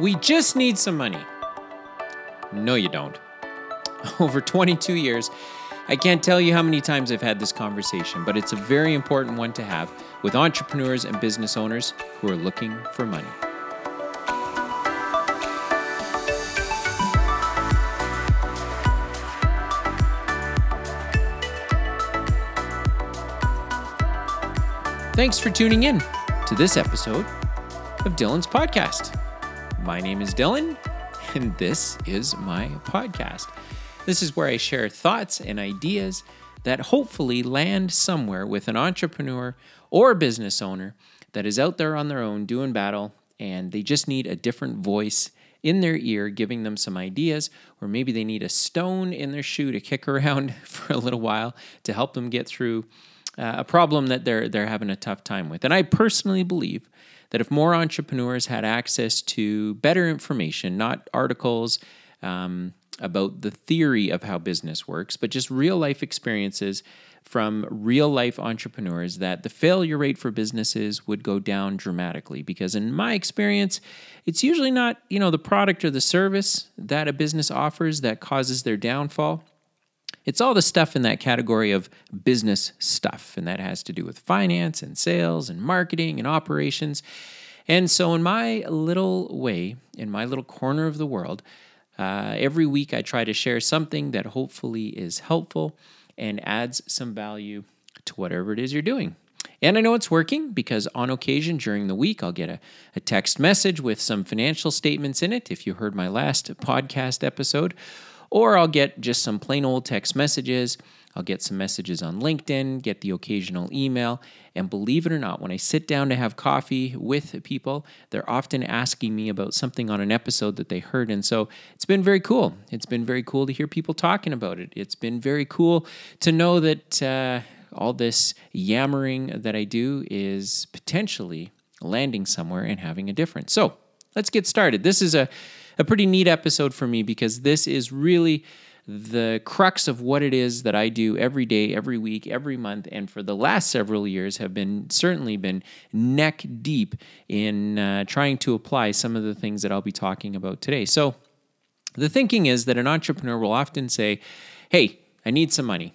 We just need some money. No, you don't. Over 22 years, I can't tell you how many times I've had this conversation, but it's a very important one to have with entrepreneurs and business owners who are looking for money. Thanks for tuning in to this episode of Dylan's podcast. My name is Dylan, and this is my podcast. This is where I share thoughts and ideas that hopefully land somewhere with an entrepreneur or business owner that is out there on their own doing battle and they just need a different voice in their ear giving them some ideas, or maybe they need a stone in their shoe to kick around for a little while to help them get through uh, a problem that they're they're having a tough time with. And I personally believe that if more entrepreneurs had access to better information, not articles um, about the theory of how business works, but just real life experiences from real life entrepreneurs, that the failure rate for businesses would go down dramatically. Because in my experience, it's usually not you know the product or the service that a business offers that causes their downfall. It's all the stuff in that category of business stuff, and that has to do with finance and sales and marketing and operations. And so, in my little way, in my little corner of the world, uh, every week I try to share something that hopefully is helpful and adds some value to whatever it is you're doing. And I know it's working because on occasion during the week, I'll get a, a text message with some financial statements in it, if you heard my last podcast episode or I'll get just some plain old text messages. I'll get some messages on LinkedIn, get the occasional email. And believe it or not, when I sit down to have coffee with people, they're often asking me about something on an episode that they heard. And so it's been very cool. It's been very cool to hear people talking about it. It's been very cool to know that uh, all this yammering that I do is potentially landing somewhere and having a difference. So let's get started. This is a a pretty neat episode for me because this is really the crux of what it is that I do every day, every week, every month, and for the last several years have been certainly been neck deep in uh, trying to apply some of the things that I'll be talking about today. So, the thinking is that an entrepreneur will often say, Hey, I need some money.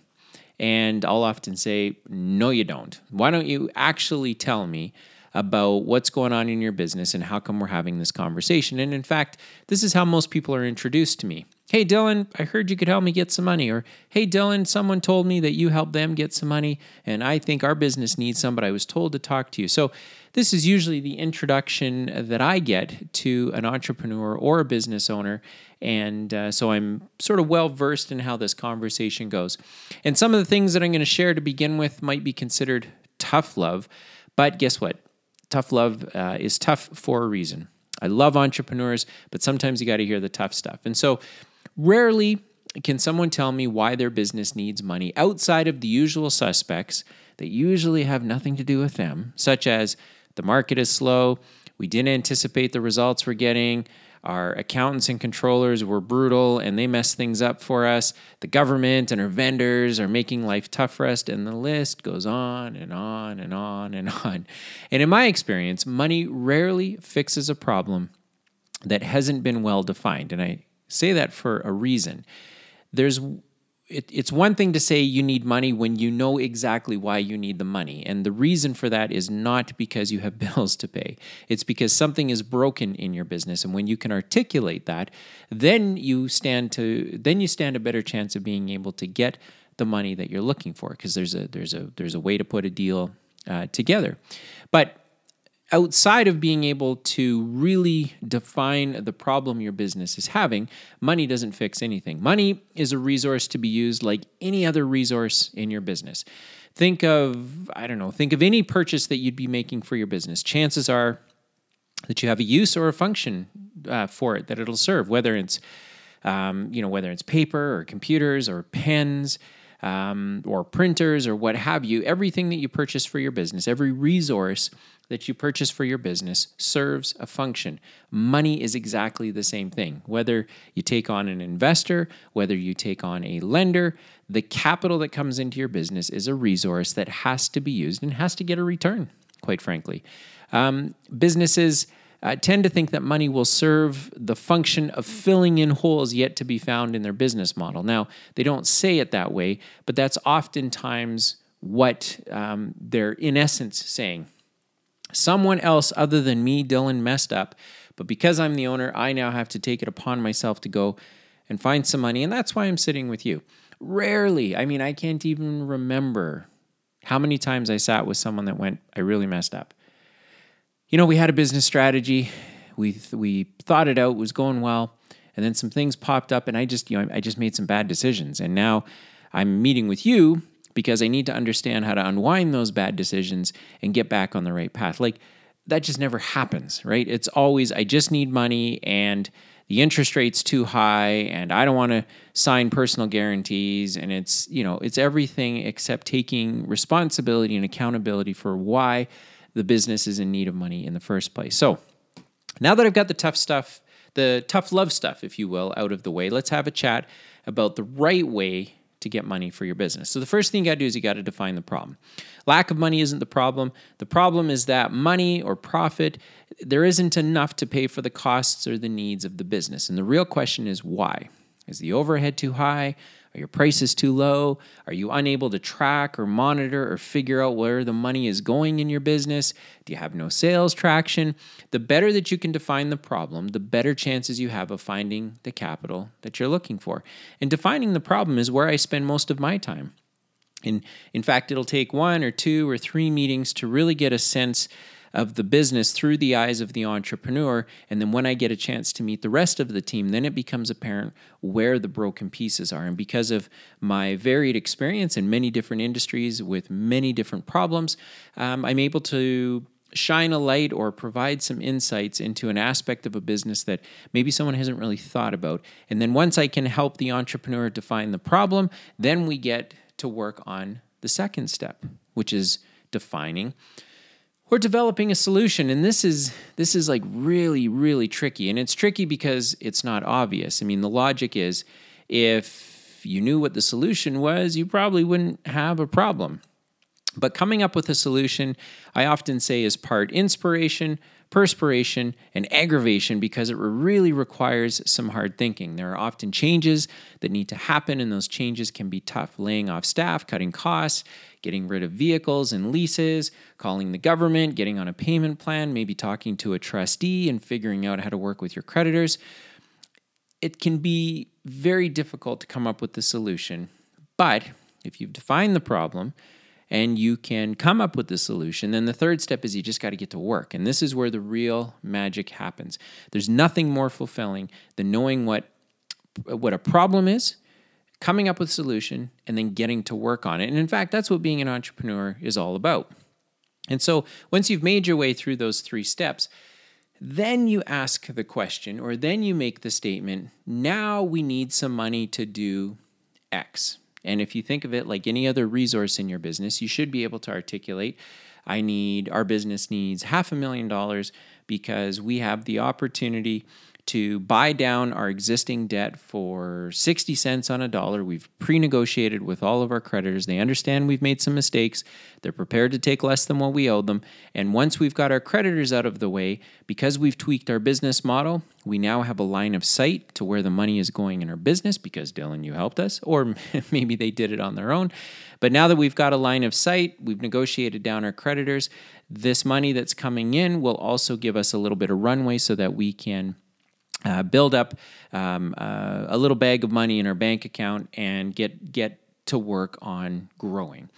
And I'll often say, No, you don't. Why don't you actually tell me? About what's going on in your business and how come we're having this conversation. And in fact, this is how most people are introduced to me. Hey, Dylan, I heard you could help me get some money. Or, hey, Dylan, someone told me that you helped them get some money, and I think our business needs some, but I was told to talk to you. So, this is usually the introduction that I get to an entrepreneur or a business owner. And uh, so I'm sort of well versed in how this conversation goes. And some of the things that I'm going to share to begin with might be considered tough love. But guess what? Tough love uh, is tough for a reason. I love entrepreneurs, but sometimes you got to hear the tough stuff. And so, rarely can someone tell me why their business needs money outside of the usual suspects that usually have nothing to do with them, such as the market is slow, we didn't anticipate the results we're getting, our accountants and controllers were brutal and they messed things up for us. The government and our vendors are making life tough for us. And the list goes on and on and on and on. And in my experience, money rarely fixes a problem that hasn't been well defined. And I say that for a reason. There's it, it's one thing to say you need money when you know exactly why you need the money. And the reason for that is not because you have bills to pay. It's because something is broken in your business. And when you can articulate that, then you stand to then you stand a better chance of being able to get the money that you're looking for because there's a there's a there's a way to put a deal uh, together. But outside of being able to really define the problem your business is having, money doesn't fix anything. Money is a resource to be used like any other resource in your business. Think of, I don't know, think of any purchase that you'd be making for your business. Chances are that you have a use or a function uh, for it that it'll serve, whether it's um, you know whether it's paper or computers or pens um, or printers or what have you. Everything that you purchase for your business, every resource that you purchase for your business serves a function. Money is exactly the same thing. Whether you take on an investor, whether you take on a lender, the capital that comes into your business is a resource that has to be used and has to get a return, quite frankly. Um, businesses uh, tend to think that money will serve the function of filling in holes yet to be found in their business model. Now, they don't say it that way, but that's oftentimes what um, they're in essence saying. Someone else other than me, Dylan, messed up, but because I'm the owner, I now have to take it upon myself to go and find some money, and that's why I'm sitting with you. Rarely, I mean, I can't even remember how many times I sat with someone that went, I really messed up. You know, we had a business strategy, we, we thought it out, it was going well, and then some things popped up, and I just, you know, I just made some bad decisions. And now I'm meeting with you because I need to understand how to unwind those bad decisions and get back on the right path. Like, that just never happens, right? It's always, I just need money and the interest rate's too high and I don't want to sign personal guarantees and it's, you know, it's everything except taking responsibility and accountability for why the business is in need of money in the first place. So, now that I've got the tough stuff, the tough love stuff if you will, out of the way, let's have a chat about the right way to get money for your business. So the first thing you got to do is you got to define the problem. Lack of money isn't the problem. The problem is that money or profit there isn't enough to pay for the costs or the needs of the business. And the real question is why? Is the overhead too high? Are your prices too low? Are you unable to track or monitor or figure out where the money is going in your business? Do you have no sales traction? The better that you can define the problem, the better chances you have of finding the capital that you're looking for. And defining the problem is where I spend most of my time. In, in fact, it'll take one or two or three meetings to really get a sense of the business through the eyes of the entrepreneur. And then when I get a chance to meet the rest of the team, then it becomes apparent where the broken pieces are. And because of my varied experience in many different industries with many different problems, um, I'm able to shine a light or provide some insights into an aspect of a business that maybe someone hasn't really thought about. And then once I can help the entrepreneur define the problem, then we get to work on the second step, which is defining or developing a solution and this is this is like really really tricky and it's tricky because it's not obvious. I mean the logic is if you knew what the solution was you probably wouldn't have a problem. But coming up with a solution i often say is part inspiration perspiration, and aggravation because it really requires some hard thinking. There are often changes that need to happen, and those changes can be tough. Laying off staff, cutting costs, getting rid of vehicles and leases, calling the government, getting on a payment plan, maybe talking to a trustee and figuring out how to work with your creditors. It can be very difficult to come up with the solution, but if you've defined the problem, and you can come up with the solution. Then the third step is you just got to get to work. And this is where the real magic happens. There's nothing more fulfilling than knowing what what a problem is, coming up with a solution, and then getting to work on it. And in fact, that's what being an entrepreneur is all about. And so once you've made your way through those three steps, then you ask the question, or then you make the statement, now we need some money to do X. And if you think of it like any other resource in your business, you should be able to articulate I need, our business needs half a million dollars because we have the opportunity to buy down our existing debt for 60 cents on a dollar. We've pre negotiated with all of our creditors. They understand we've made some mistakes. They're prepared to take less than what we owe them. And once we've got our creditors out of the way, because we've tweaked our business model, we now have a line of sight to where the money is going in our business because Dylan, you helped us, or maybe they did it on their own. But now that we've got a line of sight, we've negotiated down our creditors, this money that's coming in will also give us a little bit of runway so that we can uh, build up um, uh, a little bag of money in our bank account and get get to work on growing.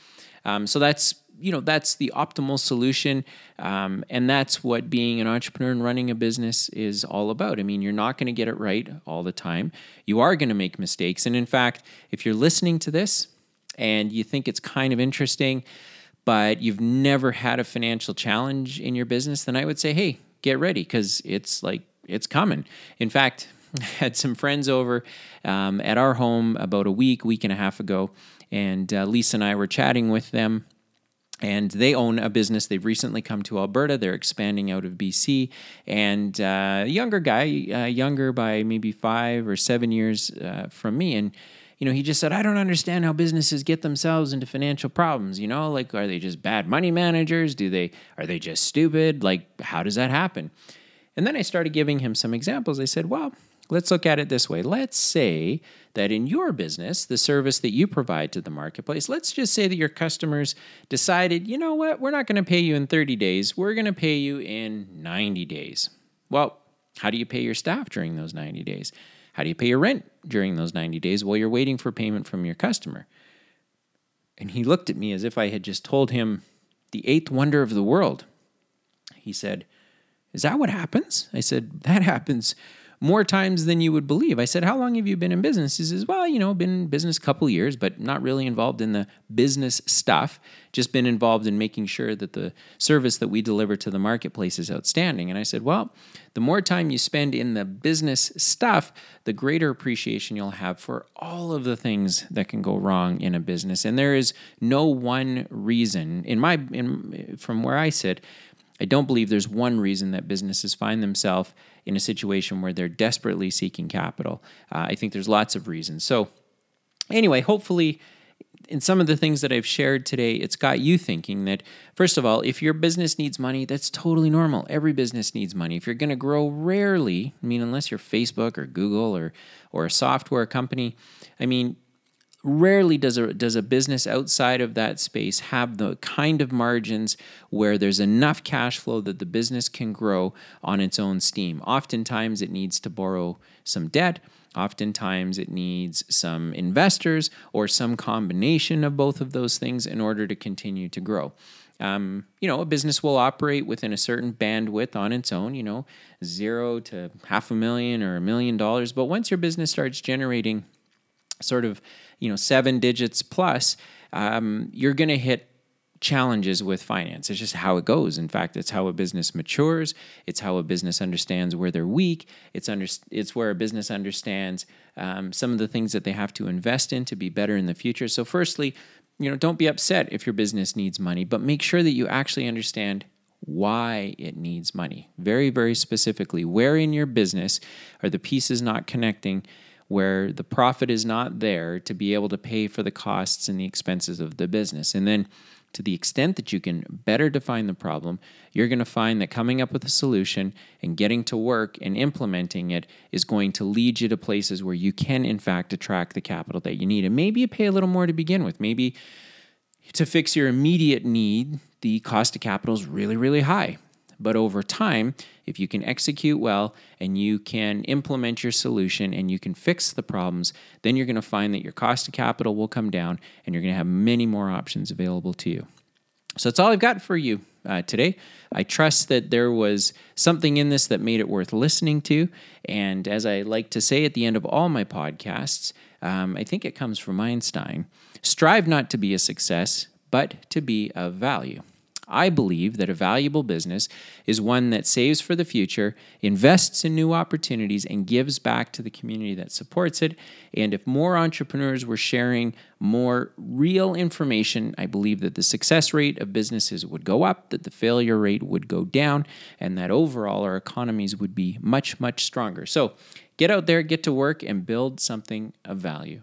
Um, so that's you know that's the optimal solution, um, and that's what being an entrepreneur and running a business is all about. I mean, you're not going to get it right all the time. You are going to make mistakes, and in fact, if you're listening to this and you think it's kind of interesting, but you've never had a financial challenge in your business, then I would say, hey, get ready because it's like it's coming. In fact, had some friends over um, at our home about a week, week and a half ago, and uh, Lisa and I were chatting with them. And they own a business. They've recently come to Alberta. They're expanding out of BC. And uh, younger guy, uh, younger by maybe five or seven years uh, from me, and you know, he just said, I don't understand how businesses get themselves into financial problems. You know, like, are they just bad money managers? Do they, are they just stupid? Like, how does that happen? And then I started giving him some examples. I said, well, let's look at it this way. Let's say that in your business, the service that you provide to the marketplace, let's just say that your customers decided, you know what, we're not going to pay you in 30 days, we're going to pay you in 90 days. Well, how do you pay your staff during those 90 days? How do you pay your rent during those 90 days while you're waiting for payment from your customer? And he looked at me as if I had just told him the eighth wonder of the world. He said, Is that what happens? I said, That happens more times than you would believe. I said, How long have you been in business? He says, Well, you know, been in business a couple years, but not really involved in the business stuff. Just been involved in making sure that the service that we deliver to the marketplace is outstanding. And I said, Well, the more time you spend in the business stuff, the greater appreciation you'll have for all of the things that can go wrong in a business. And there is no one reason, in my, in, from where I sit, I don't believe there's one reason that businesses find themselves in a situation where they're desperately seeking capital. Uh, I think there's lots of reasons. So, anyway, hopefully, in some of the things that I've shared today, it's got you thinking that, first of all, if your business needs money, that's totally normal. Every business needs money. If you're going to grow rarely, I mean, unless you're Facebook or Google or, or a software company, I mean, rarely does a does a business outside of that space have the kind of margins where there's enough cash flow that the business can grow on its own steam. Oftentimes it needs to borrow some debt. Oftentimes it needs some investors or some combination of both of those things in order to continue to grow. Um, you know, a business will operate within a certain bandwidth on its own, you know, zero to half a million or a million dollars. But once your business starts generating sort of you know seven digits plus, um, you're going to hit challenges with finance. It's just how it goes. In fact, it's how a business matures. It's how a business understands where they're weak. It's under, it's where a business understands um, some of the things that they have to invest in to be better in the future. So, firstly, you know, don't be upset if your business needs money, but make sure that you actually understand why it needs money. Very, very specifically, where in your business are the pieces not connecting where the profit is not there to be able to pay for the costs and the expenses of the business. And then to the extent that you can better define the problem, you're going to find that coming up with a solution and getting to work and implementing it is going to lead you to places where you can, in fact, attract the capital that you need. And maybe you pay a little more to begin with. Maybe to fix your immediate need, the cost of capital is really, really high. But over time, if you can execute well and you can implement your solution and you can fix the problems, then you're going to find that your cost of capital will come down and you're going to have many more options available to you. So that's all I've got for you uh, today. I trust that there was something in this that made it worth listening to. And as I like to say at the end of all my podcasts, um, I think it comes from Einstein strive not to be a success, but to be of value. I believe that a valuable business is one that saves for the future, invests in new opportunities, and gives back to the community that supports it. And if more entrepreneurs were sharing more real information, I believe that the success rate of businesses would go up, that the failure rate would go down, and that overall our economies would be much, much stronger. So get out there, get to work, and build something of value.